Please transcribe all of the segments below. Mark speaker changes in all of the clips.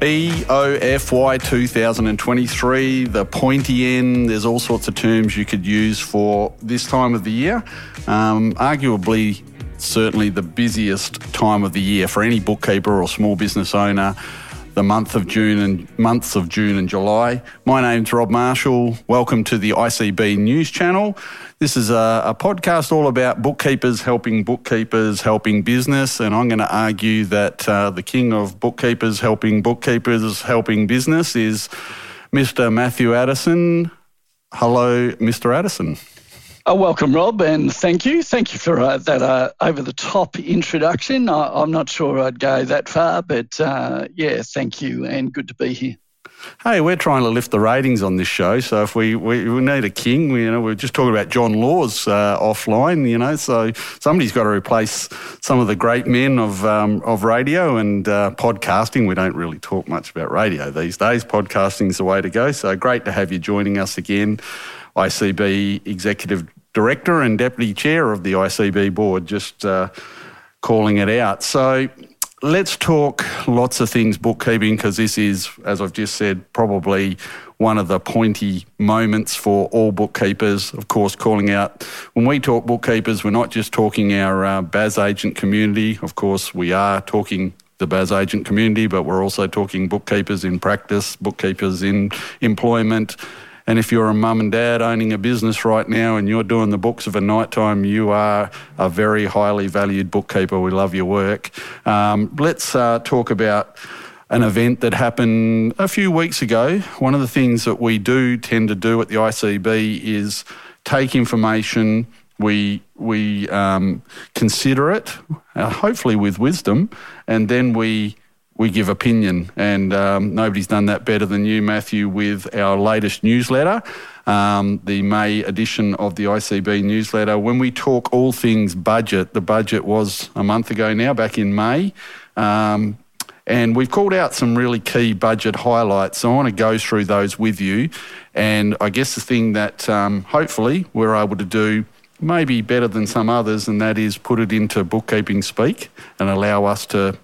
Speaker 1: EOFY 2023, the pointy end, there's all sorts of terms you could use for this time of the year. Um, arguably, certainly the busiest time of the year for any bookkeeper or small business owner the month of June and months of June and July. My name's Rob Marshall. Welcome to the ICB News Channel. This is a, a, podcast all about bookkeepers helping bookkeepers helping business, and I'm going to argue that uh, the king of bookkeepers helping bookkeepers helping business is Mr. Matthew Addison. Hello, Mr. Addison.
Speaker 2: Oh, welcome, Rob, and thank you. Thank you for uh, that uh, over the top introduction. I, am not sure I'd go that far, but uh, yeah, thank you, and good to be here.
Speaker 1: Hey, we're trying to lift the ratings on this show, so if we, we, we need a king, we, you know, we're just talking about John Laws uh, offline, you know, so somebody's got to replace some of the great men of um, of radio and uh, podcasting. We don't really talk much about radio these days. Podcasting's the way to go. So great to have you joining us again. ICB Executive director and deputy chair of the ICB board, just uh, calling it out. So let's talk lots of things bookkeeping because this is, as I've just said, probably one of the pointy moments for all bookkeepers. Of course, calling out when we talk bookkeepers, we're not just talking our uh, BAS agent community. Of course, we are talking the BAS agent community, but we're also talking bookkeepers in practice, bookkeepers in employment and if you're a mum and dad owning a business right now and you're doing the books of a night time, you are a very highly valued bookkeeper. We love your work. Um, let's uh, talk about an event that happened a few weeks ago. One of the things that we do tend to do at the ICB is take information, we we um, consider it, uh, hopefully with wisdom, and then we we give opinion. And um, nobody's done that better than you, Matthew, with our latest newsletter, um, the May edition of the ICB newsletter. When we talk all things budget, the budget was a month ago now, back in May. Um, and we've called out some really key budget highlights. So I want to go through those with you. And I guess the thing that um, hopefully we're able to do maybe better than some others, and that is put it into bookkeeping speak and allow us to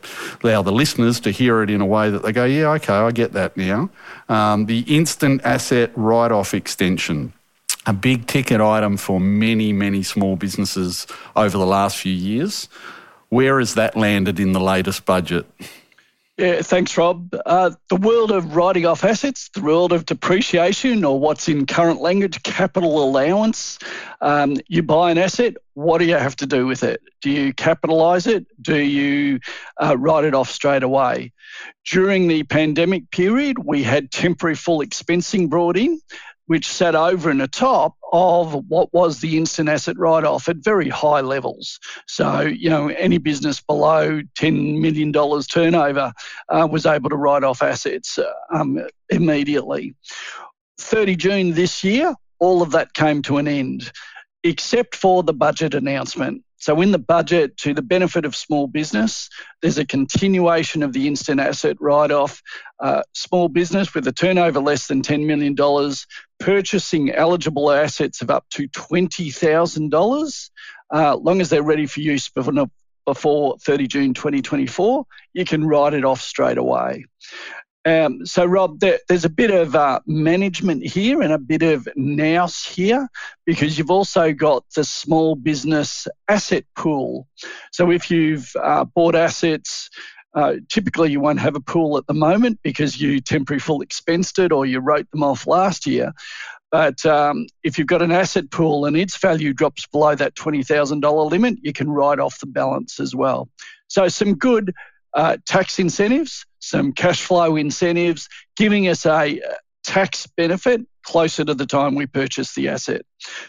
Speaker 1: allow the listeners to hear it in a way that they go, yeah, okay, I get that now. Um, the instant asset write off extension. A big ticket item for many, many small businesses over the last few years. Where has that landed in the latest budget?
Speaker 2: Yeah, thanks, Rob. Uh, the world of writing off assets, the world of depreciation, or what's in current language, capital allowance. Um, you buy an asset, what do you have to do with it? Do you capitalise it? Do you uh, write it off straight away? During the pandemic period, we had temporary full expensing brought in which sat over and atop of what was the instant asset write off at very high levels. So, you know, any business below $10 million turnover uh, was able to write off assets uh, um, immediately. 30 June this year, all of that came to an end, except for the budget announcement. So, in the budget, to the benefit of small business, there's a continuation of the instant asset write off. Uh, small business with a turnover less than $10 million purchasing eligible assets of up to $20,000, uh, long as they're ready for use before, before 30 June 2024, you can write it off straight away. Um, so, Rob, there, there's a bit of uh, management here and a bit of nous here because you've also got the small business asset pool. So, if you've uh, bought assets, uh, typically you won't have a pool at the moment because you temporary full expensed it or you wrote them off last year. But um, if you've got an asset pool and its value drops below that $20,000 limit, you can write off the balance as well. So, some good uh, tax incentives, some cash flow incentives, giving us a uh, tax benefit closer to the time we purchase the asset.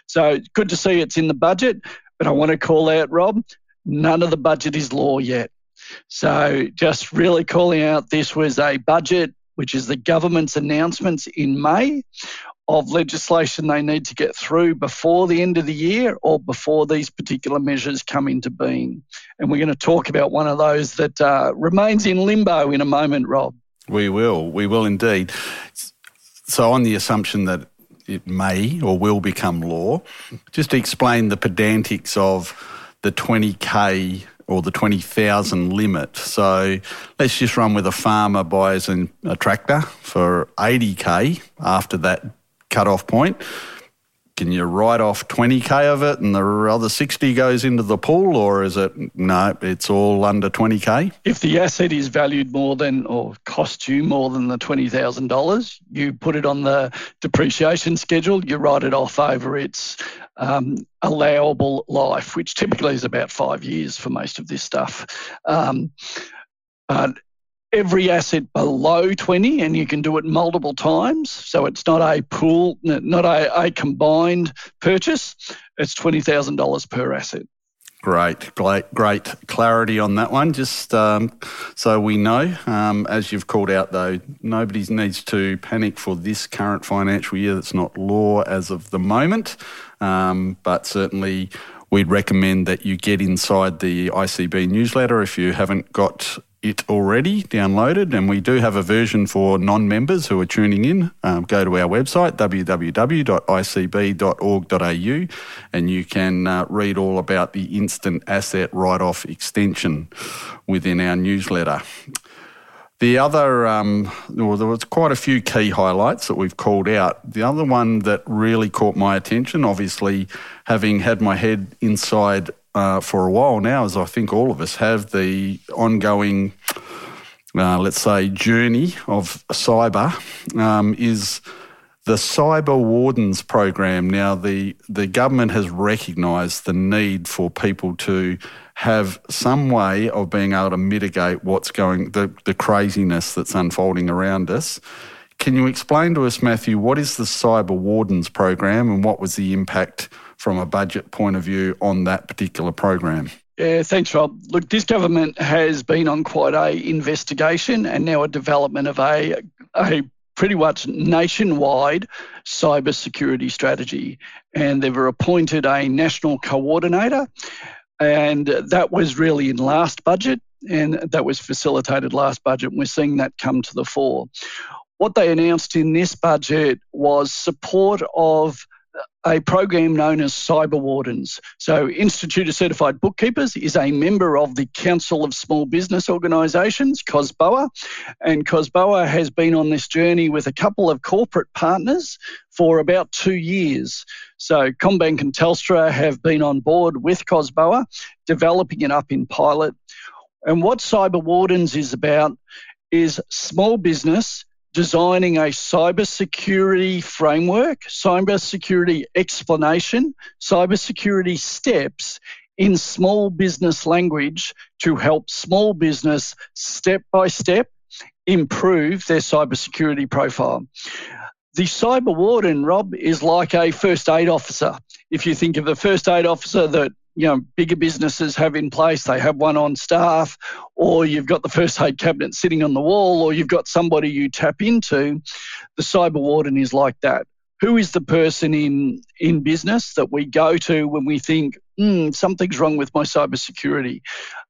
Speaker 2: So good to see it's in the budget, but I want to call out, Rob, none of the budget is law yet. So just really calling out this was a budget, which is the government's announcements in May of legislation they need to get through before the end of the year or before these particular measures come into being. And we're going to talk about one of those that uh, remains in limbo in a moment, Rob.
Speaker 1: We will. We will indeed. So, on the assumption that it may or will become law, just to explain the pedantics of the 20k or the 20,000 limit. So let's just run with a farmer buys a tractor for 80k after that cut-off point can you write off 20k of it and the other 60 goes into the pool or is it no it's all under 20k
Speaker 2: if the asset is valued more than or costs you more than the $20000 you put it on the depreciation schedule you write it off over its um, allowable life which typically is about five years for most of this stuff um, every asset below 20 and you can do it multiple times. So it's not a pool, not a, a combined purchase. It's $20,000 per asset.
Speaker 1: Great, great, great clarity on that one. Just um, so we know, um, as you've called out though, nobody needs to panic for this current financial year. That's not law as of the moment, um, but certainly we'd recommend that you get inside the ICB newsletter if you haven't got it already downloaded, and we do have a version for non members who are tuning in. Um, go to our website, www.icb.org.au, and you can uh, read all about the instant asset write off extension within our newsletter. The other, um, well, there was quite a few key highlights that we've called out. The other one that really caught my attention, obviously, having had my head inside uh, for a while now, as I think all of us have, the ongoing, uh, let's say, journey of cyber um, is the Cyber Wardens program. Now, the, the government has recognised the need for people to have some way of being able to mitigate what's going, the, the craziness that's unfolding around us. Can you explain to us, Matthew, what is the Cyber Wardens program and what was the impact? From a budget point of view on that particular program?
Speaker 2: Yeah, thanks, Rob. Look, this government has been on quite a investigation and now a development of a a pretty much nationwide cybersecurity strategy, and they've appointed a national coordinator, and that was really in last budget, and that was facilitated last budget. And we're seeing that come to the fore. What they announced in this budget was support of a program known as Cyber Wardens. So, Institute of Certified Bookkeepers is a member of the Council of Small Business Organisations, COSBOA, and COSBOA has been on this journey with a couple of corporate partners for about two years. So, CommBank and Telstra have been on board with COSBOA, developing it up in pilot. And what Cyber Wardens is about is small business designing a cybersecurity framework, cybersecurity explanation, cybersecurity steps in small business language to help small business step by step improve their cybersecurity profile. The cyber warden, Rob, is like a first aid officer. If you think of the first aid officer that you know bigger businesses have in place. They have one on staff, or you've got the first aid cabinet sitting on the wall, or you've got somebody you tap into. The cyber warden is like that. Who is the person in in business that we go to when we think mm, something's wrong with my cybersecurity?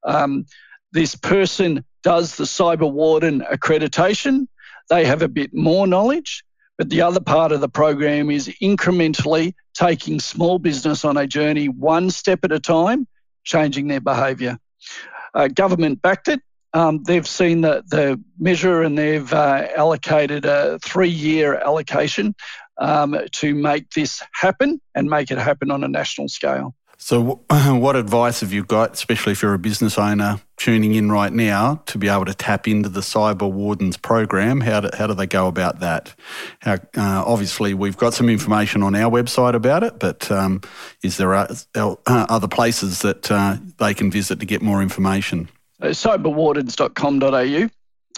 Speaker 2: Um, this person does the cyber warden accreditation. They have a bit more knowledge. But the other part of the program is incrementally taking small business on a journey one step at a time, changing their behaviour. Uh, government backed it. Um, they've seen the, the measure and they've uh, allocated a three year allocation um, to make this happen and make it happen on a national scale.
Speaker 1: So, what advice have you got, especially if you're a business owner tuning in right now, to be able to tap into the Cyber Wardens program? How do, how do they go about that? How, uh, obviously, we've got some information on our website about it, but um, is there other places that uh, they can visit to get more information?
Speaker 2: Uh, cyberwardens.com.au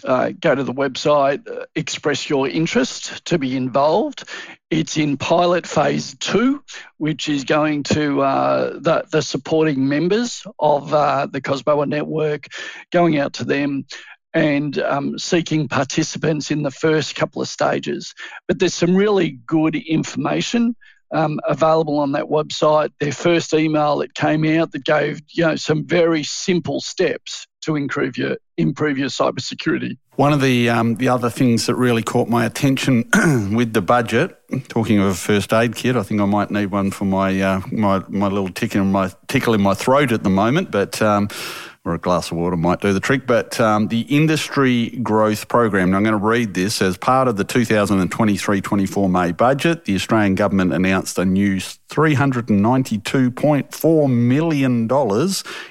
Speaker 2: uh, go to the website, uh, express your interest to be involved. It's in pilot phase two, which is going to uh, the, the, supporting members of uh, the COSBOA network, going out to them and um, seeking participants in the first couple of stages. But there's some really good information um, available on that website. Their first email that came out that gave you know some very simple steps to improve your improve your cybersecurity.
Speaker 1: One of the um, the other things that really caught my attention with the budget, talking of a first aid kit, I think I might need one for my uh, my my little tickle in my tickle in my throat at the moment, but. Um, or a glass of water might do the trick. But um, the industry growth program, I'm going to read this as part of the 2023 24 May budget. The Australian government announced a new $392.4 million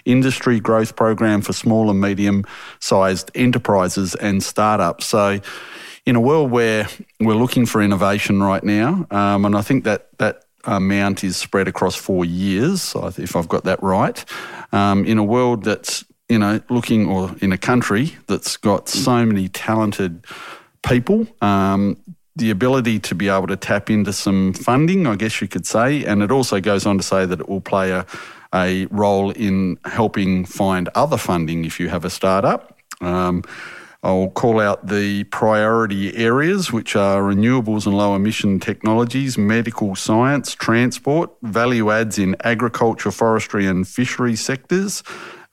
Speaker 1: industry growth program for small and medium sized enterprises and startups. So, in a world where we're looking for innovation right now, um, and I think that that amount is spread across four years, if I've got that right. Um, in a world that's you know looking, or in a country that's got so many talented people, um, the ability to be able to tap into some funding, I guess you could say, and it also goes on to say that it will play a a role in helping find other funding if you have a startup. Um, I'll call out the priority areas, which are renewables and low emission technologies, medical science, transport, value adds in agriculture, forestry, and fishery sectors,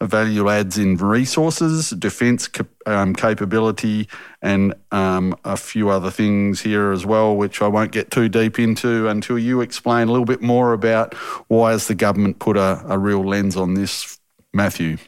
Speaker 1: value adds in resources, defence um, capability, and um, a few other things here as well, which I won't get too deep into until you explain a little bit more about why has the government put a, a real lens on this, Matthew.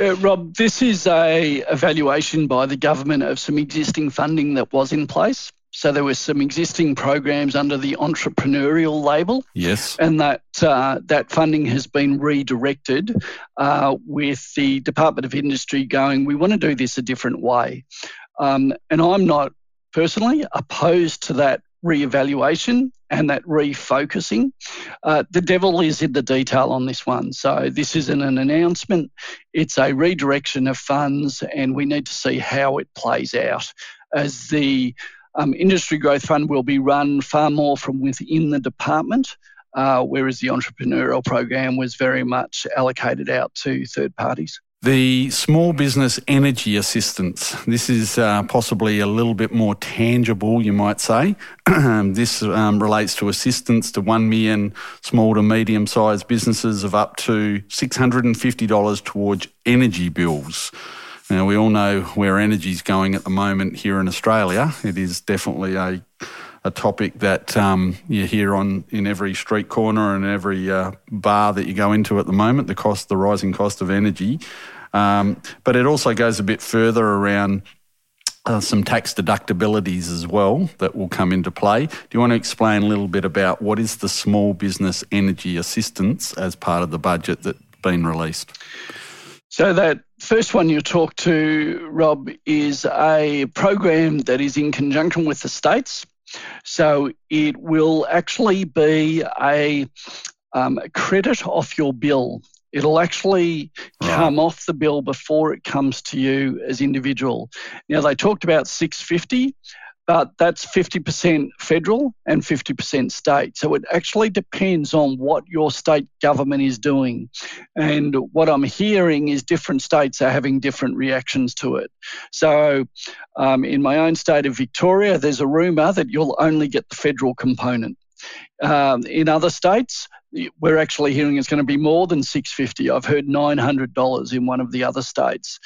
Speaker 2: Uh, Rob, this is a evaluation by the government of some existing funding that was in place. So there were some existing programs under the entrepreneurial label.
Speaker 1: Yes.
Speaker 2: And that uh, that funding has been redirected uh, with the Department of Industry going, we want to do this a different way. Um, and I'm not personally opposed to that re-evaluation and that refocusing. Uh, the devil is in the detail on this one. So this isn't an announcement; it's a redirection of funds, and we need to see how it plays out as the um, industry growth fund will be run far more from within the department. Uh, whereas the entrepreneurial program was very much allocated out to third parties.
Speaker 1: The small business energy assistance. This is uh, possibly a little bit more tangible, you might say. this um, relates to assistance to 1 million small to medium sized businesses of up to $650 towards energy bills. Now, we all know where energy is going at the moment here in Australia. It is definitely a a topic that um, you hear on in every street corner and every uh, bar that you go into at the moment. The cost, the rising cost of energy, um, but it also goes a bit further around uh, some tax deductibilities as well that will come into play. Do you want to explain a little bit about what is the small business energy assistance as part of the budget that's been released?
Speaker 2: So that first one you talked to, Rob, is a program that is in conjunction with the states. So it will actually be a um, credit off your bill It'll actually come off the bill before it comes to you as individual. Now they talked about 650, but that's 50% federal and 50% state. So it actually depends on what your state government is doing. And what I'm hearing is different states are having different reactions to it. So um, in my own state of Victoria, there's a rumour that you'll only get the federal component. Um, in other states, we're actually hearing it's going to be more than 650. I've heard $900 in one of the other states,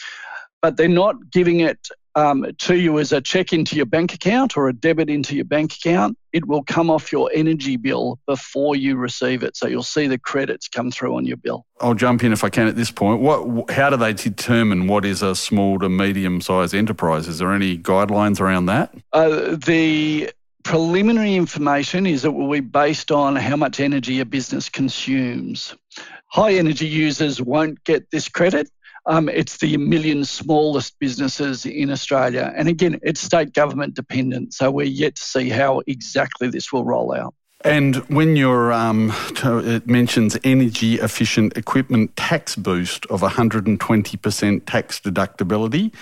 Speaker 2: but they're not giving it um, to you as a check into your bank account or a debit into your bank account. It will come off your energy bill before you receive it, so you'll see the credits come through on your bill.
Speaker 1: I'll jump in if I can at this point. What, how do they determine what is a small to medium sized enterprise? Is there any guidelines around that?
Speaker 2: Uh, the preliminary information is it will be based on how much energy a business consumes. High energy users won't get this credit. Um, it's the million smallest businesses in Australia. And again, it's state government dependent. So we're yet to see how exactly this will roll out.
Speaker 1: And when you're, um, it mentions energy efficient equipment tax boost of 120% tax deductibility.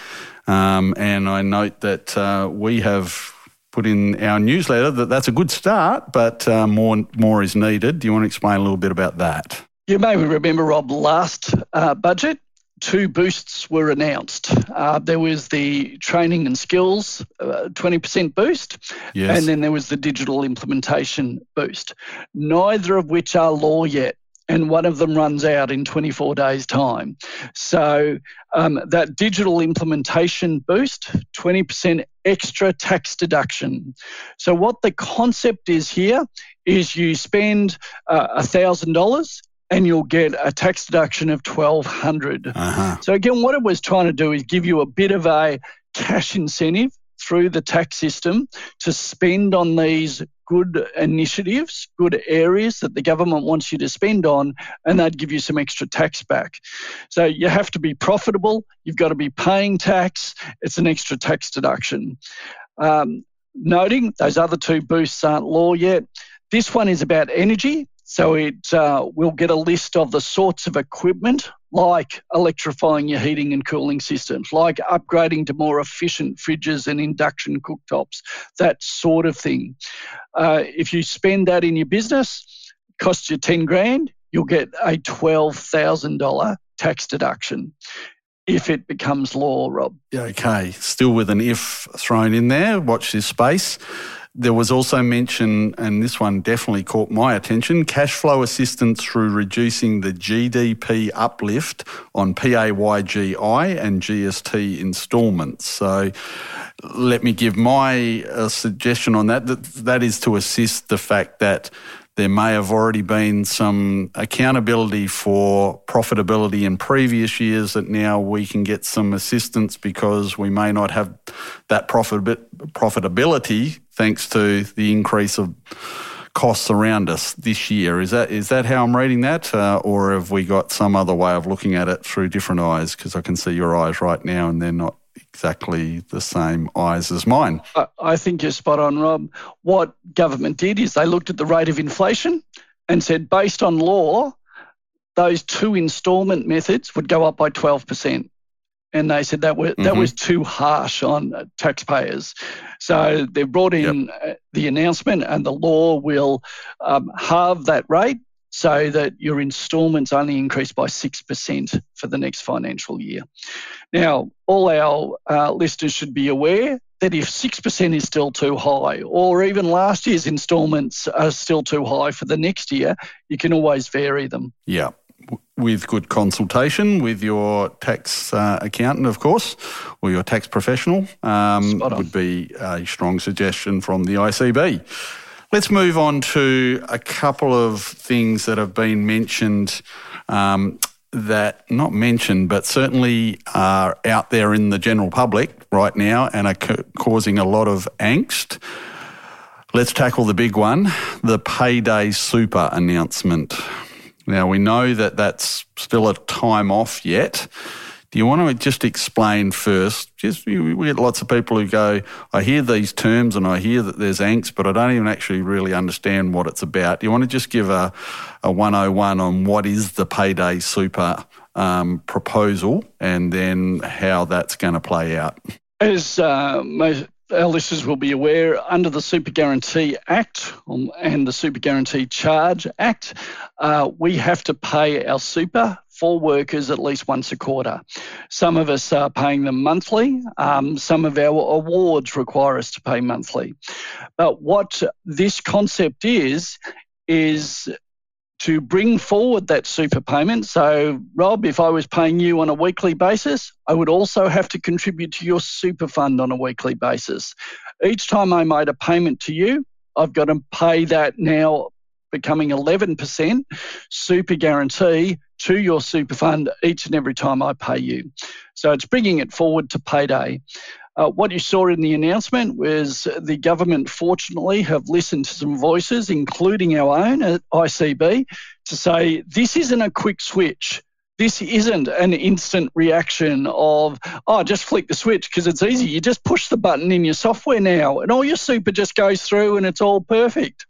Speaker 1: Um, and I note that uh, we have put in our newsletter that that's a good start, but uh, more more is needed. Do you want to explain a little bit about that?
Speaker 2: You may remember, Rob, last uh, budget, two boosts were announced. Uh, there was the training and skills uh, 20% boost, yes. and then there was the digital implementation boost, neither of which are law yet. And one of them runs out in 24 days' time. So um, that digital implementation boost, 20% extra tax deduction. So what the concept is here is you spend uh, $1,000 and you'll get a tax deduction of 1200 uh-huh. So again, what it was trying to do is give you a bit of a cash incentive through the tax system to spend on these good initiatives, good areas that the government wants you to spend on, and they'd give you some extra tax back. So you have to be profitable, you've got to be paying tax, it's an extra tax deduction. Um, noting those other two boosts aren't law yet. This one is about energy. So it uh, will get a list of the sorts of equipment like electrifying your heating and cooling systems, like upgrading to more efficient fridges and induction cooktops, that sort of thing. Uh, if you spend that in your business, costs you 10 grand, you'll get a $12,000 tax deduction if it becomes law, Rob.
Speaker 1: Okay, still with an if thrown in there. Watch this space. There was also mention, and this one definitely caught my attention cash flow assistance through reducing the GDP uplift on PAYGI and GST instalments. So let me give my uh, suggestion on that. that. That is to assist the fact that there may have already been some accountability for profitability in previous years that now we can get some assistance because we may not have that profit profitability thanks to the increase of costs around us this year. Is that is that how I'm reading that, uh, or have we got some other way of looking at it through different eyes? Because I can see your eyes right now, and they're not exactly the same eyes as mine.
Speaker 2: I think you're spot on, Rob. What government did is they looked at the rate of inflation and said, based on law, those two instalment methods would go up by 12%. And they said that, were, mm-hmm. that was too harsh on taxpayers. So they brought in yep. Uh, the announcement, and the law will um, halve that rate so that your instalments only increase by 6% for the next financial year. Now, all our uh, listeners should be aware that if 6% is still too high, or even last year's instalments are still too high for the next year, you can always vary them.
Speaker 1: Yeah. With good consultation with your tax uh, accountant, of course, or your tax professional, um, would be a strong suggestion from the ICB. Let's move on to a couple of things that have been mentioned um, that, not mentioned, but certainly are out there in the general public right now and are ca- causing a lot of angst. Let's tackle the big one the payday super announcement. Now, we know that that's still a time off yet. Do you want to just explain first? Just we get lots of people who go, I hear these terms and I hear that there's angst, but I don't even actually really understand what it's about. Do you want to just give a, a 101 on what is the payday super um, proposal and then how that's going to play out?
Speaker 2: As uh, most our listeners will be aware, under the Super Guarantee Act um, and the Super Guarantee Charge Act, uh, we have to pay our super for workers at least once a quarter. Some of us are paying them monthly. Um, some of our awards require us to pay monthly. But what this concept is, is to bring forward that super payment. So, Rob, if I was paying you on a weekly basis, I would also have to contribute to your super fund on a weekly basis. Each time I made a payment to you, I've got to pay that now becoming 11% super guarantee to your super fund each and every time I pay you. So it's bringing it forward to payday. Uh, what you saw in the announcement was the government, fortunately, have listened to some voices, including our own at ICB, to say this isn't a quick switch. This isn't an instant reaction of, oh, just flick the switch because it's easy. You just push the button in your software now and all your super just goes through and it's all perfect.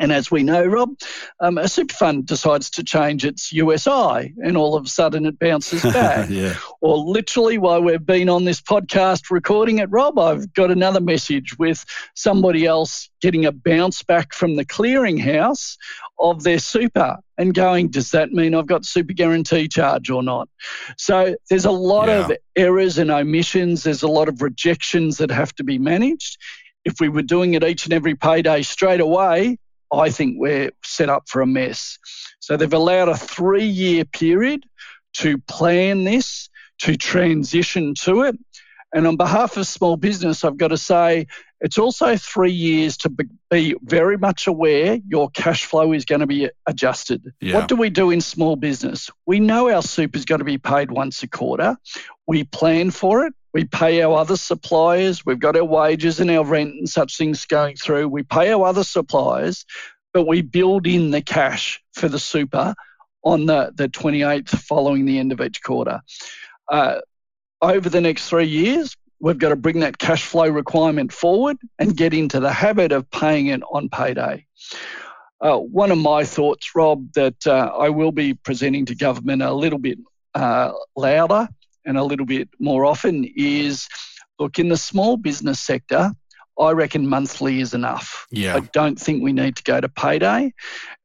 Speaker 2: And as we know, Rob, um, a super fund decides to change its USI and all of a sudden it bounces back.
Speaker 1: yeah.
Speaker 2: Or literally, while we've been on this podcast recording it, Rob, I've got another message with somebody else getting a bounce back from the clearinghouse of their super and going, does that mean I've got super guarantee charge or not? So there's a lot yeah. of errors and omissions. There's a lot of rejections that have to be managed. If we were doing it each and every payday straight away, I think we're set up for a mess. So they've allowed a three year period to plan this, to transition to it. And on behalf of small business, I've got to say it's also three years to be very much aware your cash flow is going to be adjusted. Yeah. What do we do in small business? We know our super is going to be paid once a quarter. We plan for it. We pay our other suppliers. We've got our wages and our rent and such things going through. We pay our other suppliers, but we build in the cash for the super on the, the 28th following the end of each quarter. Uh, over the next three years, we've got to bring that cash flow requirement forward and get into the habit of paying it on payday. Uh, one of my thoughts, Rob, that uh, I will be presenting to government a little bit uh, louder and a little bit more often is look, in the small business sector, I reckon monthly is enough.
Speaker 1: Yeah.
Speaker 2: I don't think we need to go to payday.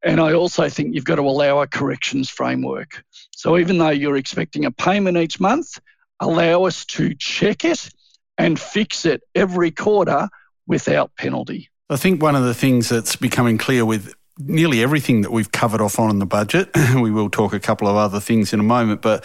Speaker 2: And I also think you've got to allow a corrections framework. So even though you're expecting a payment each month, allow us to check it and fix it every quarter without penalty.
Speaker 1: I think one of the things that's becoming clear with nearly everything that we've covered off on in the budget, we will talk a couple of other things in a moment, but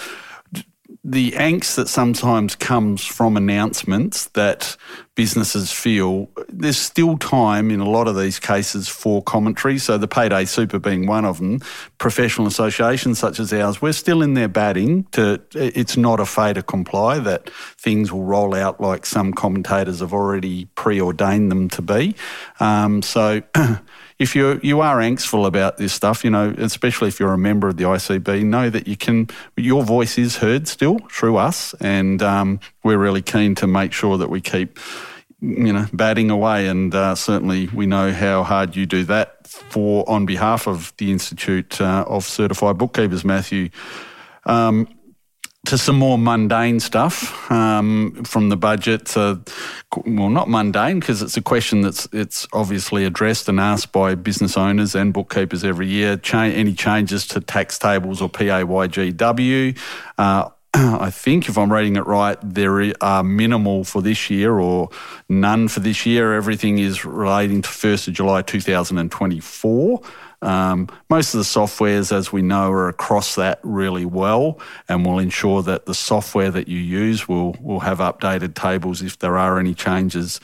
Speaker 1: the angst that sometimes comes from announcements that businesses feel there's still time in a lot of these cases for commentary. So, the payday super being one of them, professional associations such as ours, we're still in there batting to it's not a fait to comply that things will roll out like some commentators have already preordained them to be. Um, so, if you you are angstful about this stuff, you know, especially if you're a member of the ICB, know that you can your voice is heard still through us, and um, we're really keen to make sure that we keep you know batting away, and uh, certainly we know how hard you do that for on behalf of the Institute uh, of Certified Bookkeepers, Matthew. Um, to some more mundane stuff um, from the budget. well, not mundane because it's a question that's it's obviously addressed and asked by business owners and bookkeepers every year. Any changes to tax tables or PAYGW? Uh, I think, if I'm reading it right, there are minimal for this year or none for this year. Everything is relating to 1st of July 2024. Um, most of the softwares, as we know, are across that really well and will ensure that the software that you use will, will have updated tables if there are any changes.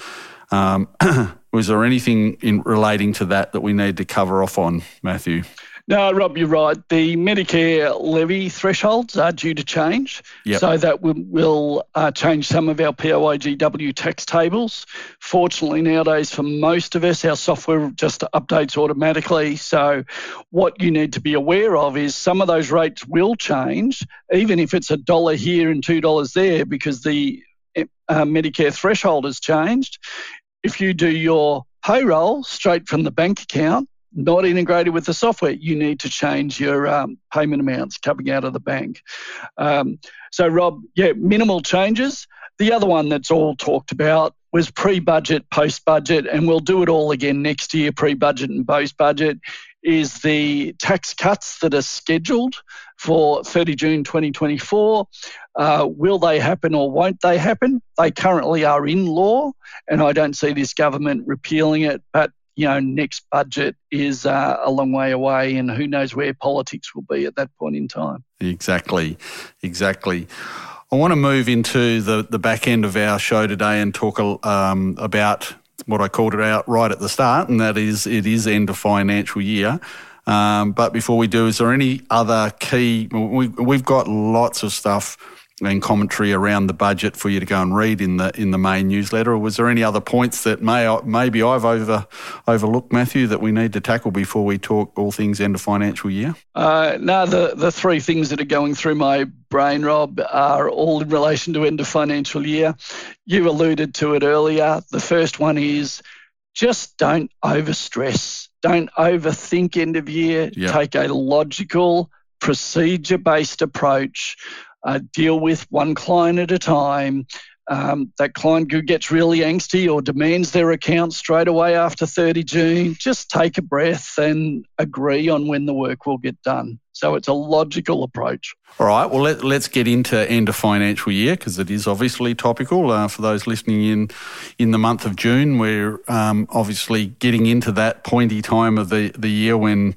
Speaker 1: Um, was there anything in relating to that that we need to cover off on, Matthew?
Speaker 2: No, Rob, you're right. The Medicare levy thresholds are due to change. Yep. So that will, will uh, change some of our PAYGW tax tables. Fortunately, nowadays, for most of us, our software just updates automatically. So what you need to be aware of is some of those rates will change, even if it's a dollar here and $2 there, because the uh, Medicare threshold has changed. If you do your payroll straight from the bank account, not integrated with the software, you need to change your um, payment amounts coming out of the bank. Um, so, Rob, yeah, minimal changes. The other one that's all talked about was pre budget, post budget, and we'll do it all again next year pre budget and post budget. Is the tax cuts that are scheduled for 30 June 2024. Uh, will they happen or won't they happen? They currently are in law, and I don't see this government repealing it, but you know, next budget is uh, a long way away, and who knows where politics will be at that point in time.
Speaker 1: Exactly, exactly. I want to move into the, the back end of our show today and talk um, about what I called it out right at the start, and that is it is end of financial year. Um, but before we do, is there any other key? We, we've got lots of stuff and commentary around the budget for you to go and read in the in the main newsletter? Or was there any other points that may maybe I've over overlooked, Matthew, that we need to tackle before we talk all things end of financial year?
Speaker 2: Uh, no, the the three things that are going through my brain, Rob, are all in relation to end of financial year. You alluded to it earlier. The first one is just don't overstress. Don't overthink end of year. Yep. Take a logical, procedure based approach uh, deal with one client at a time. Um, that client gets really angsty or demands their account straight away after 30 June, just take a breath and agree on when the work will get done. So it's a logical approach.
Speaker 1: All right. Well, let, us get into end of financial year because it is obviously topical uh, for those listening in in the month of June. We're um, obviously getting into that pointy time of the, the year when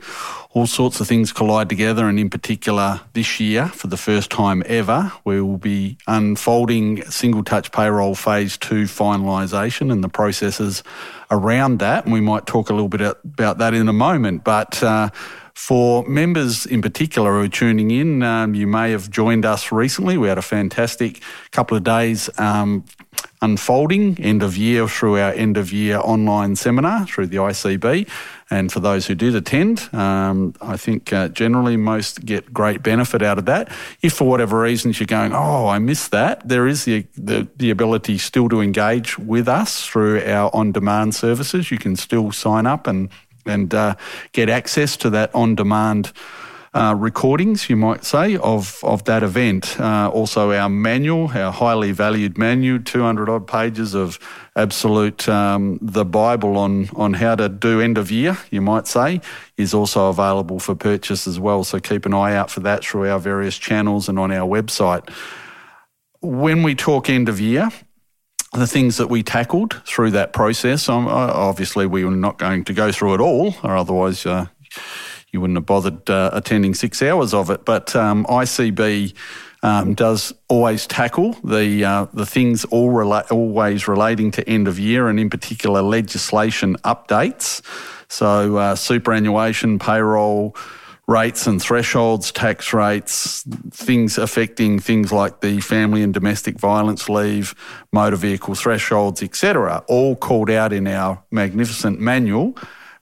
Speaker 1: all sorts of things collide together. And in particular, this year, for the first time ever, we will be unfolding single touch payroll phase two finalisation and the processes around that. And we might talk a little bit about that in a moment. But uh, for members in particular who are tuning in, um, you may have joined us recently. We had a fantastic couple of days um, unfolding end of year through our end of year online seminar through the ICB. And for those who did attend, um, I think uh, generally most get great benefit out of that. If for whatever reasons you're going, oh, I missed that, there is the, the, the ability still to engage with us through our on demand services. You can still sign up and, and uh, get access to that on demand uh, recordings, you might say, of, of that event. Uh, also, our manual, our highly valued manual, 200 odd pages of absolute um, the Bible on, on how to do end of year, you might say, is also available for purchase as well. So keep an eye out for that through our various channels and on our website. When we talk end of year, the things that we tackled through that process, um, obviously we were not going to go through it all, or otherwise uh, you wouldn't have bothered uh, attending six hours of it. But um, ICB um, does always tackle the uh, the things all rela- always relating to end of year and in particular legislation updates. So uh, superannuation, payroll rates and thresholds, tax rates, things affecting things like the family and domestic violence leave, motor vehicle thresholds, etc., all called out in our magnificent manual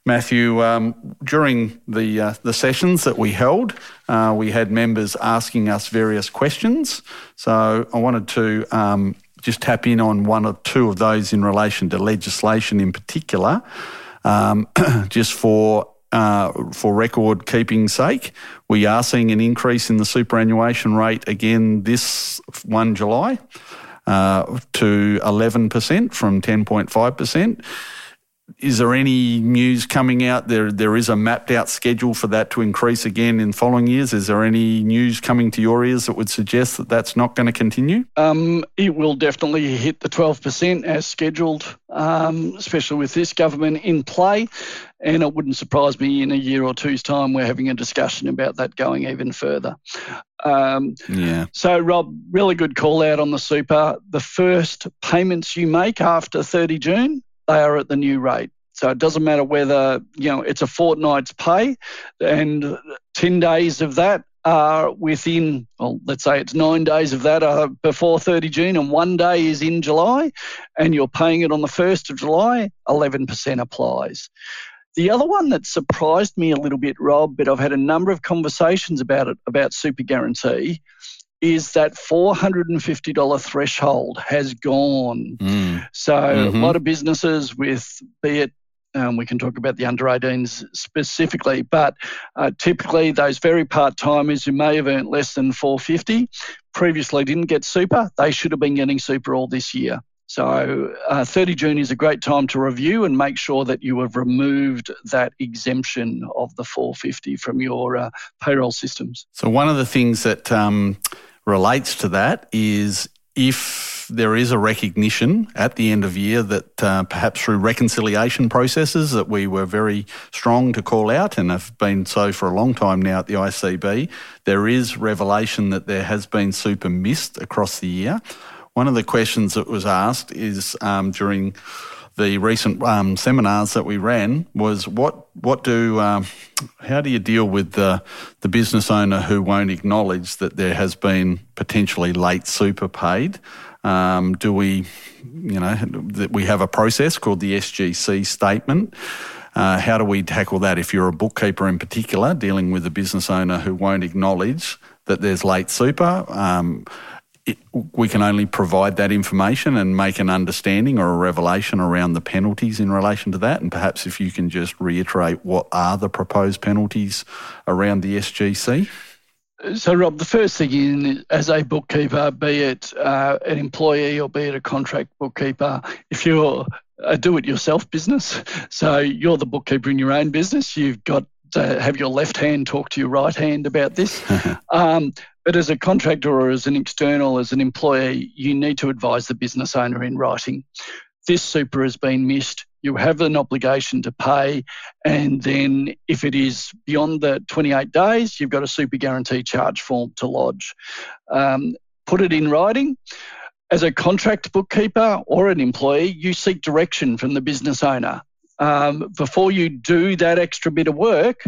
Speaker 1: Matthew, um, during the uh, the sessions that we held, uh, we had members asking us various questions. So I wanted to um, just tap in on one or two of those in relation to legislation in particular, um, just for uh, for record keeping sake. We are seeing an increase in the superannuation rate again this 1 July uh, to 11% from 10.5% is there any news coming out? There, there is a mapped out schedule for that to increase again in following years. Is there any news coming to your ears that would suggest that that's not going to continue?
Speaker 2: Um, it will definitely hit the 12% as scheduled, um, especially with this government in play. And it wouldn't surprise me in a year or two's time we're having a discussion about that going even further. Um, yeah. So, Rob, really good call out on the super. The first payments you make after 30 June they are at the new rate. So it doesn't matter whether, you know, it's a fortnight's pay and 10 days of that are within, well, let's say it's nine days of that are before 30 June and one day is in July and you're paying it on the 1st of July, 11% applies. The other one that surprised me a little bit, Rob, but I've had a number of conversations about it, about Super Guarantee, is that $450 threshold has gone. Mm. So mm-hmm. a lot of businesses with, be it um, we can talk about the under 18s specifically, but uh, typically those very part timers who may have earned less than 450 previously didn't get super. They should have been getting super all this year. So, uh, 30 June is a great time to review and make sure that you have removed that exemption of the 450 from your uh, payroll systems.
Speaker 1: So, one of the things that um, relates to that is if there is a recognition at the end of year that uh, perhaps through reconciliation processes that we were very strong to call out and have been so for a long time now at the ICB, there is revelation that there has been super missed across the year. One of the questions that was asked is um, during the recent um, seminars that we ran was what what do um, how do you deal with the the business owner who won't acknowledge that there has been potentially late super paid? Um, do we, you know, that we have a process called the SGC statement? Uh, how do we tackle that if you're a bookkeeper in particular dealing with a business owner who won't acknowledge that there's late super? It, we can only provide that information and make an understanding or a revelation around the penalties in relation to that. And perhaps if you can just reiterate what are the proposed penalties around the SGC.
Speaker 2: So, Rob, the first thing in, as a bookkeeper, be it uh, an employee or be it a contract bookkeeper, if you're a do it yourself business, so you're the bookkeeper in your own business, you've got to have your left hand talk to your right hand about this. um, but as a contractor or as an external, as an employee, you need to advise the business owner in writing. This super has been missed. You have an obligation to pay. And then if it is beyond the 28 days, you've got a super guarantee charge form to lodge. Um, put it in writing. As a contract bookkeeper or an employee, you seek direction from the business owner. Um, before you do that extra bit of work,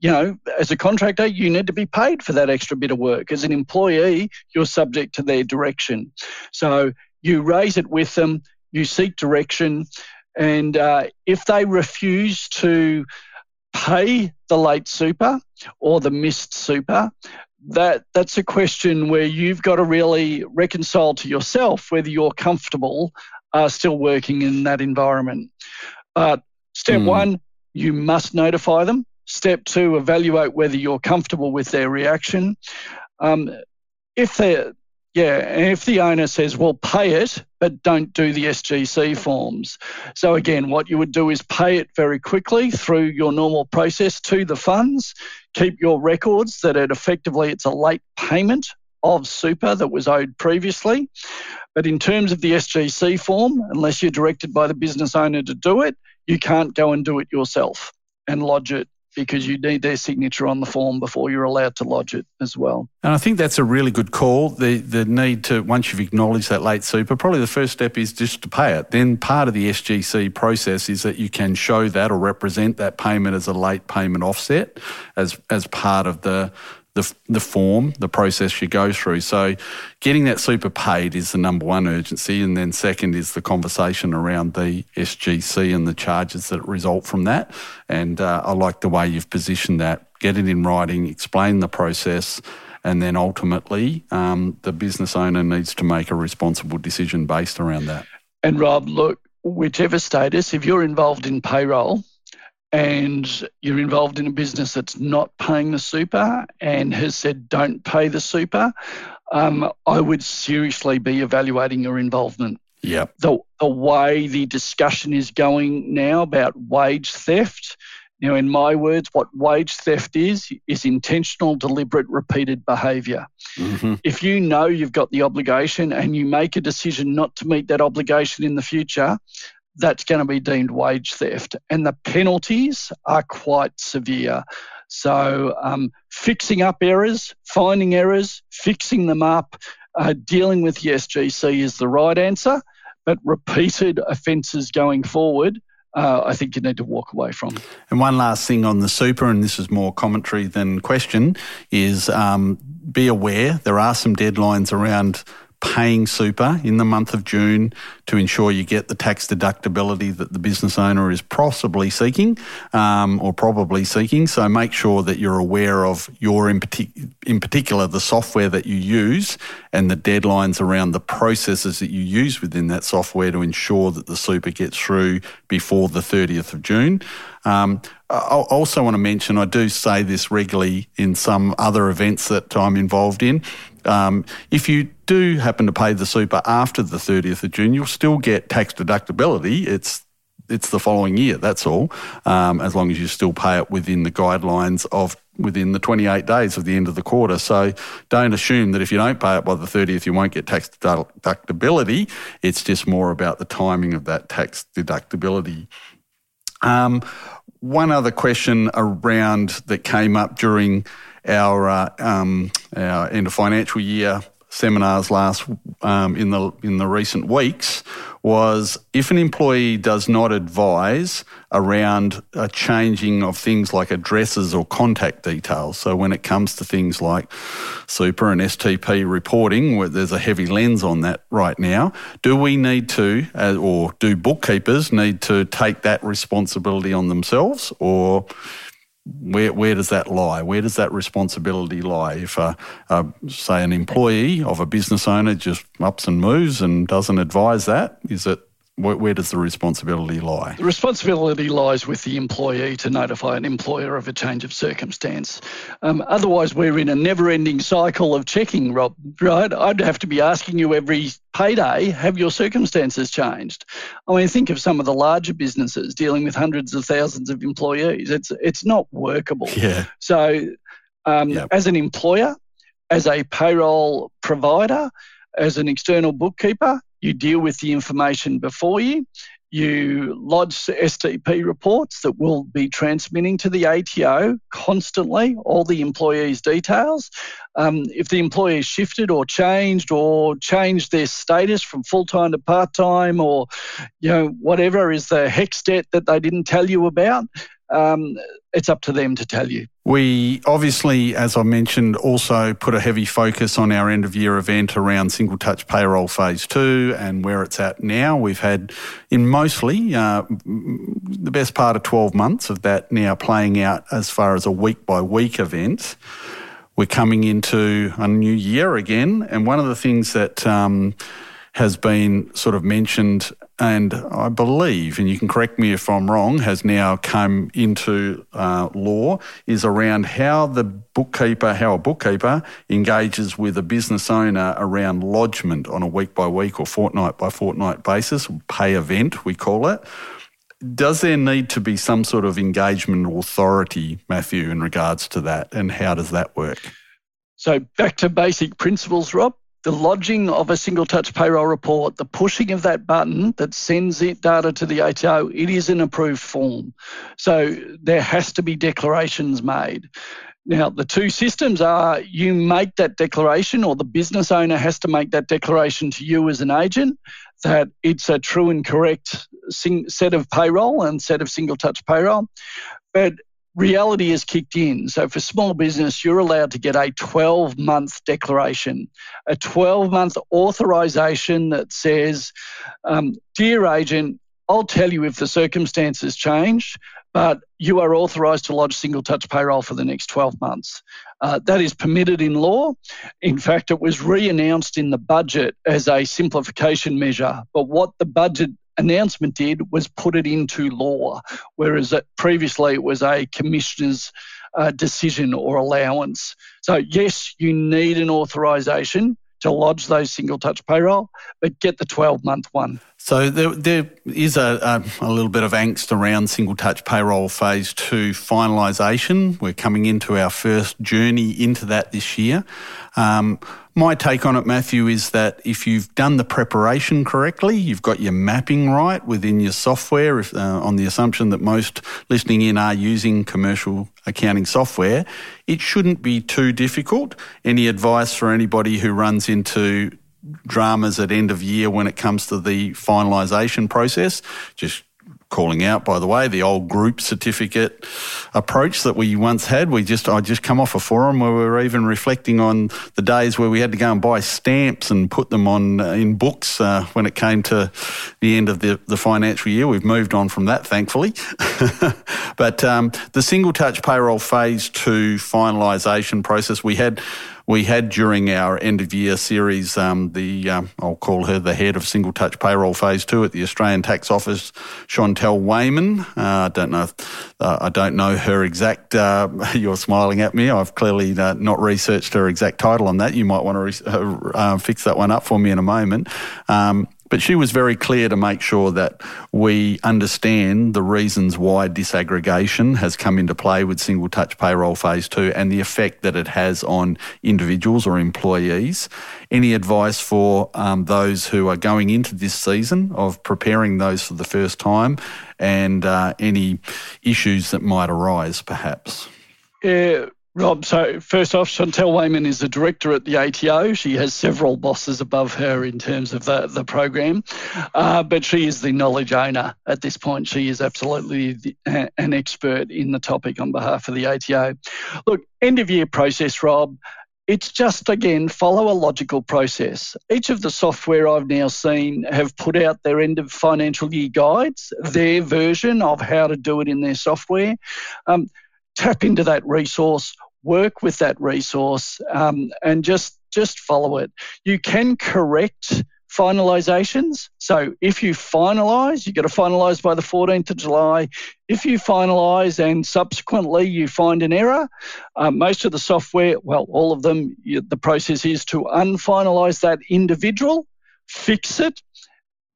Speaker 2: you know, as a contractor, you need to be paid for that extra bit of work. As an employee, you're subject to their direction. So you raise it with them, you seek direction, and uh, if they refuse to pay the late super or the missed super, that that's a question where you've got to really reconcile to yourself whether you're comfortable uh, still working in that environment. But step mm. one, you must notify them. Step two, evaluate whether you're comfortable with their reaction. Um, if they're yeah, and if the owner says, well, pay it, but don't do the SGC forms. So, again, what you would do is pay it very quickly through your normal process to the funds, keep your records that it effectively it's a late payment of super that was owed previously. But in terms of the SGC form, unless you're directed by the business owner to do it, you can't go and do it yourself and lodge it because you need their signature on the form before you're allowed to lodge it as well.
Speaker 1: And I think that's a really good call. The the need to once you've acknowledged that late super, probably the first step is just to pay it. Then part of the SGC process is that you can show that or represent that payment as a late payment offset as as part of the the, the form, the process you go through. So getting that super paid is the number one urgency. And then second is the conversation around the SGC and the charges that result from that. And uh, I like the way you've positioned that. Get it in writing, explain the process, and then ultimately um, the business owner needs to make a responsible decision based around that.
Speaker 2: And Rob, look, whichever status, if you're involved in payroll, and you're involved in a business that's not paying the super and has said don't pay the super, um, I would seriously be evaluating your involvement.
Speaker 1: Yep.
Speaker 2: The, the way the discussion is going now about wage theft, now, in my words, what wage theft is, is intentional, deliberate, repeated behaviour. Mm-hmm. If you know you've got the obligation and you make a decision not to meet that obligation in the future, that's going to be deemed wage theft. And the penalties are quite severe. So, um, fixing up errors, finding errors, fixing them up, uh, dealing with the SGC is the right answer. But repeated offences going forward, uh, I think you need to walk away from.
Speaker 1: And one last thing on the super, and this is more commentary than question, is um, be aware there are some deadlines around paying super in the month of June to ensure you get the tax deductibility that the business owner is possibly seeking um, or probably seeking. So make sure that you're aware of your, in, partic- in particular, the software that you use and the deadlines around the processes that you use within that software to ensure that the super gets through before the 30th of June. Um, I also want to mention, I do say this regularly in some other events that I'm involved in. Um, if you do happen to pay the super after the 30th of June, you'll still get tax deductibility. It's it's the following year. That's all. Um, as long as you still pay it within the guidelines of within the 28 days of the end of the quarter. So don't assume that if you don't pay it by the 30th, you won't get tax deductibility. It's just more about the timing of that tax deductibility. Um, one other question around that came up during our, uh, um, our end of financial year seminars last um, in the in the recent weeks was if an employee does not advise around a changing of things like addresses or contact details. So when it comes to things like super and STP reporting, where there's a heavy lens on that right now, do we need to, uh, or do bookkeepers need to take that responsibility on themselves, or where where does that lie? Where does that responsibility lie? If a, a, say an employee of a business owner just ups and moves and doesn't advise that, is it where, where, does the responsibility lie?
Speaker 2: The responsibility lies with the employee to notify an employer of a change of circumstance. Um, otherwise, we're in a never ending cycle of checking, Rob, right? I'd have to be asking you every payday have your circumstances changed? I mean, think of some of the larger businesses dealing with hundreds of thousands of employees. It's, it's not workable.
Speaker 1: Yeah.
Speaker 2: So, um, yep. as an employer, as a payroll provider, as an external bookkeeper, you deal with the information before you. You lodge the STP reports that will be transmitting to the ATO constantly all the employees' details. Um, if the employee shifted or changed or changed their status from full time to part time or you know whatever is the HECS debt that they didn't tell you about, um, it's up to them to tell you.
Speaker 1: We obviously, as I mentioned, also put a heavy focus on our end of year event around single touch payroll phase two and where it's at now. We've had in mostly uh, the best part of 12 months of that now playing out as far as a week by week event. We're coming into a new year again, and one of the things that um, has been sort of mentioned and I believe, and you can correct me if I'm wrong, has now come into uh, law is around how the bookkeeper, how a bookkeeper engages with a business owner around lodgement on a week by week or fortnight by fortnight basis, pay event, we call it. Does there need to be some sort of engagement authority, Matthew, in regards to that, and how does that work?
Speaker 2: So, back to basic principles, Rob the lodging of a single touch payroll report, the pushing of that button that sends it data to the ATO, it is an approved form. So there has to be declarations made. Now, the two systems are you make that declaration, or the business owner has to make that declaration to you as an agent that it's a true and correct set of payroll and set of single touch payroll. But reality has kicked in. So for small business, you're allowed to get a 12 month declaration, a 12 month authorization that says, um, Dear agent, I'll tell you if the circumstances change, but you are authorised to lodge single touch payroll for the next 12 months. Uh, that is permitted in law. In fact, it was re announced in the budget as a simplification measure. But what the budget announcement did was put it into law, whereas previously it was a commissioner's uh, decision or allowance. So, yes, you need an authorisation to lodge those single touch payroll, but get the 12 month one.
Speaker 1: So there, there is a, a, a, little bit of angst around single touch payroll phase two finalisation. We're coming into our first journey into that this year. Um, my take on it, Matthew, is that if you've done the preparation correctly, you've got your mapping right within your software, if, uh, on the assumption that most listening in are using commercial accounting software, it shouldn't be too difficult. Any advice for anybody who runs into dramas at end of year when it comes to the finalisation process? Just calling out, by the way, the old group certificate approach that we once had. We just, I just come off a forum where we were even reflecting on the days where we had to go and buy stamps and put them on uh, in books uh, when it came to the end of the, the financial year. We've moved on from that, thankfully. but um, the single touch payroll phase two finalisation process, we had we had during our end of year series um, the um, I'll call her the head of single touch payroll phase two at the Australian Tax Office, Chantel Wayman. Uh, I don't know. Uh, I don't know her exact. Uh, you're smiling at me. I've clearly uh, not researched her exact title on that. You might want to re- fix that one up for me in a moment. Um, but she was very clear to make sure that we understand the reasons why disaggregation has come into play with single touch payroll phase two and the effect that it has on individuals or employees. Any advice for um, those who are going into this season of preparing those for the first time and uh, any issues that might arise, perhaps?
Speaker 2: Yeah, Rob, so first off, Chantel Wayman is the director at the ATO. She has several bosses above her in terms of the, the program, uh, but she is the knowledge owner at this point. She is absolutely the, an expert in the topic on behalf of the ATO. Look, end of year process, Rob. It's just, again, follow a logical process. Each of the software I've now seen have put out their end of financial year guides, their version of how to do it in their software. Um, tap into that resource, work with that resource, um, and just just follow it. You can correct finalisations. So if you finalise, you've got to finalise by the 14th of July. If you finalise and subsequently you find an error, uh, most of the software, well, all of them, you, the process is to unfinalise that individual, fix it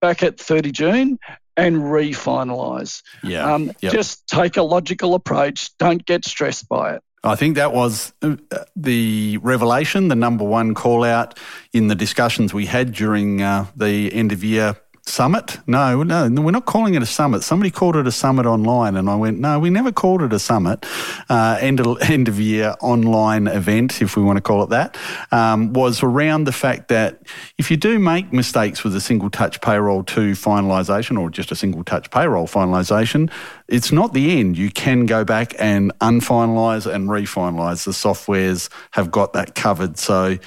Speaker 2: back at 30 June, and refinalise.
Speaker 1: Yeah. Um,
Speaker 2: yep. Just take a logical approach. Don't get stressed by it.
Speaker 1: I think that was uh, the revelation, the number one call out in the discussions we had during uh, the end of year summit. No, no, we're not calling it a summit. Somebody called it a summit online, and I went, no, we never called it a summit. Uh, end of end of year online event, if we want to call it that, um, was around the fact that if you do make mistakes with a single touch payroll to finalisation, or just a single touch payroll finalisation, it's not the end. You can go back and unfinalise and refinalise. The softwares have got that covered. So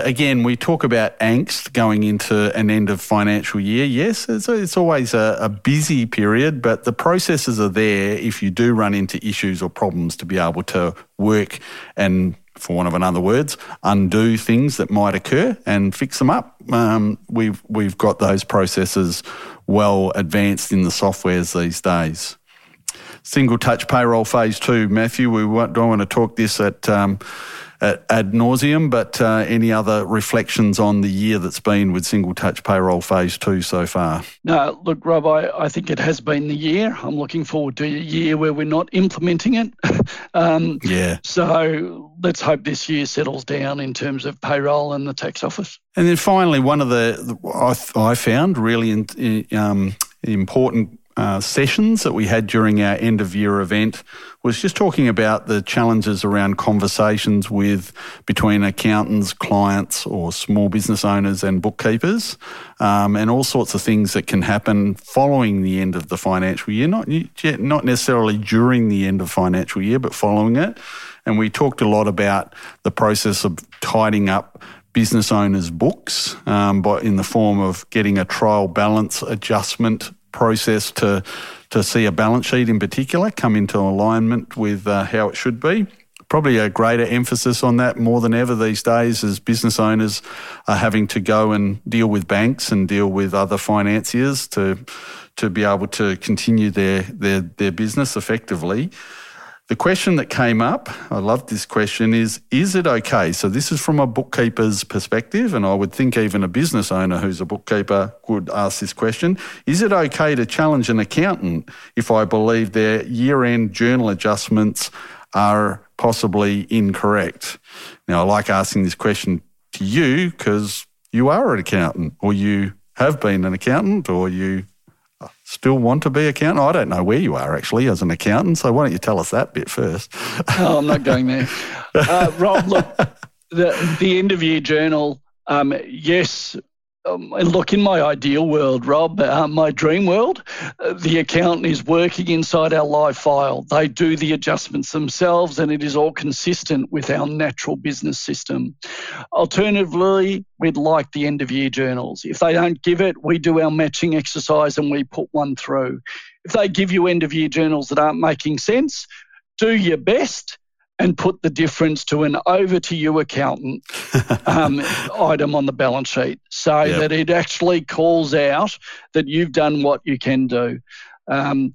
Speaker 1: again, we talk about angst going into an end of financial year. Yes, it's, it's always a, a, busy period, but the processes are there if you do run into issues or problems to be able to work and, for want of another words, undo things that might occur and fix them up. Um, we've we've got those processes well advanced in the softwares these days single touch payroll phase two. Matthew, we don't want to talk this at um, ad nauseum, but uh, any other reflections on the year that's been with single touch payroll phase two so far?
Speaker 2: No, look, Rob, I, I think it has been the year. I'm looking forward to a year where we're not implementing it.
Speaker 1: um, yeah.
Speaker 2: So let's hope this year settles down in terms of payroll and the tax office.
Speaker 1: And then finally, one of the, I, I found really in, um, important uh, sessions that we had during our end of year event was just talking about the challenges around conversations with between accountants, clients, or small business owners and bookkeepers, um, and all sorts of things that can happen following the end of the financial year. Not not necessarily during the end of financial year, but following it. And we talked a lot about the process of tidying up business owners' books, um, but in the form of getting a trial balance adjustment process to to see a balance sheet in particular come into alignment with uh, how it should be. Probably a greater emphasis on that more than ever these days as business owners are having to go and deal with banks and deal with other financiers to to be able to continue their their, their business effectively. The question that came up, I love this question, is Is it okay? So, this is from a bookkeeper's perspective, and I would think even a business owner who's a bookkeeper would ask this question Is it okay to challenge an accountant if I believe their year end journal adjustments are possibly incorrect? Now, I like asking this question to you because you are an accountant, or you have been an accountant, or you still want to be accountant? I don't know where you are actually as an accountant, so why don't you tell us that bit first?
Speaker 2: oh, I'm not going there. Uh, Rob, look, the, the end of year journal, um, yes, um, look, in my ideal world, Rob, uh, my dream world, uh, the accountant is working inside our live file. They do the adjustments themselves, and it is all consistent with our natural business system. Alternatively, we'd like the end of year journals. If they don't give it, we do our matching exercise and we put one through. If they give you end of year journals that aren't making sense, do your best and put the difference to an over to you accountant um, item on the balance sheet so yep. that it actually calls out that you've done what you can do. Um,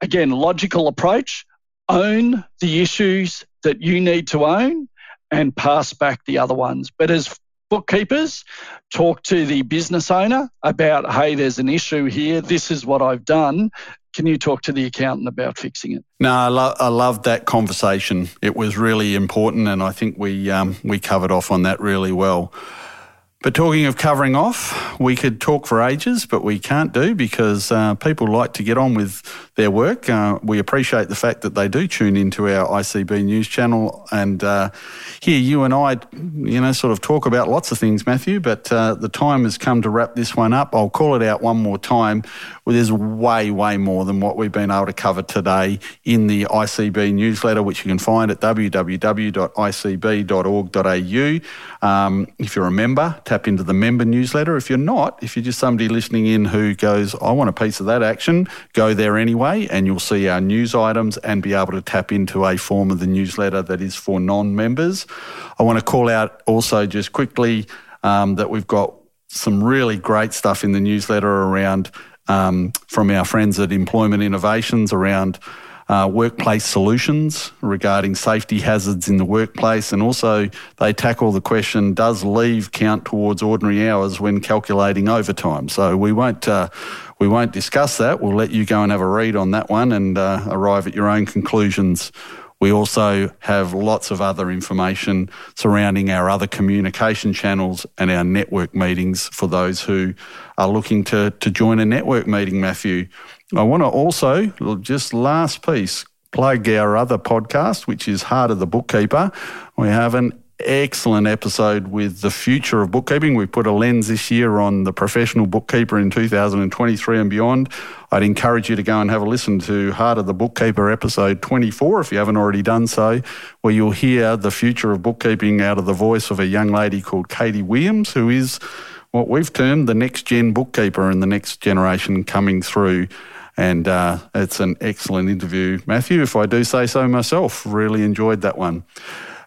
Speaker 2: again, logical approach own the issues that you need to own and pass back the other ones. But as bookkeepers, talk to the business owner about, hey, there's an issue here. This is what I've done. Can you talk to the accountant about fixing it?
Speaker 1: No, I, lo- I loved that conversation. It was really important, and I think we um, we covered off on that really well. But talking of covering off, we could talk for ages, but we can't do because uh, people like to get on with their work. Uh, we appreciate the fact that they do tune into our ICB news channel and uh, hear you and I, you know, sort of talk about lots of things, Matthew. But uh, the time has come to wrap this one up. I'll call it out one more time. Well, there's way, way more than what we've been able to cover today in the ICB newsletter, which you can find at www.icb.org.au. Um, if you're a member, tap into the member newsletter. If you're not, if you're just somebody listening in who goes, I want a piece of that action, go there anyway, and you'll see our news items and be able to tap into a form of the newsletter that is for non members. I want to call out also just quickly um, that we've got some really great stuff in the newsletter around um, from our friends at Employment Innovations around uh, workplace solutions regarding safety hazards in the workplace, and also they tackle the question: Does leave count towards ordinary hours when calculating overtime? So we won't uh, we won't discuss that. We'll let you go and have a read on that one and uh, arrive at your own conclusions. We also have lots of other information surrounding our other communication channels and our network meetings for those who are looking to, to join a network meeting, Matthew. I want to also, just last piece, plug our other podcast, which is Heart of the Bookkeeper. We have an excellent episode with the future of bookkeeping. We put a lens this year on the professional bookkeeper in 2023 and beyond. I'd encourage you to go and have a listen to Heart of the Bookkeeper episode 24 if you haven't already done so, where you'll hear the future of bookkeeping out of the voice of a young lady called Katie Williams, who is what we've termed the next gen bookkeeper and the next generation coming through and uh, it's an excellent interview, Matthew, if I do say so myself. Really enjoyed that one.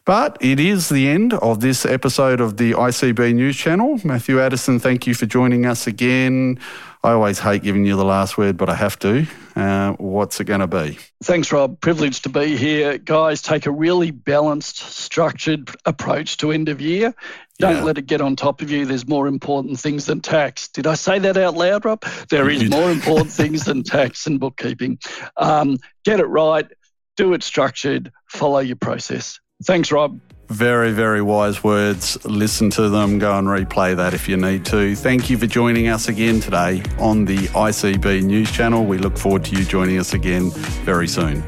Speaker 1: But it is the end of this episode of the ICB News Channel. Matthew Addison, thank you for joining us again. I always hate giving you the last word, but I have to. Uh, what's it going to be?
Speaker 2: Thanks, Rob. Privileged to be here. Guys, take a really balanced, structured approach to end of year. Don't yeah. let it get on top of you. There's more important things than tax. Did I say that out loud, Rob? There is more important things than tax and bookkeeping. Um, get it right, do it structured, follow your process. Thanks, Rob.
Speaker 1: Very, very wise words. Listen to them. Go and replay that if you need to. Thank you for joining us again today on the ICB News Channel. We look forward to you joining us again very soon.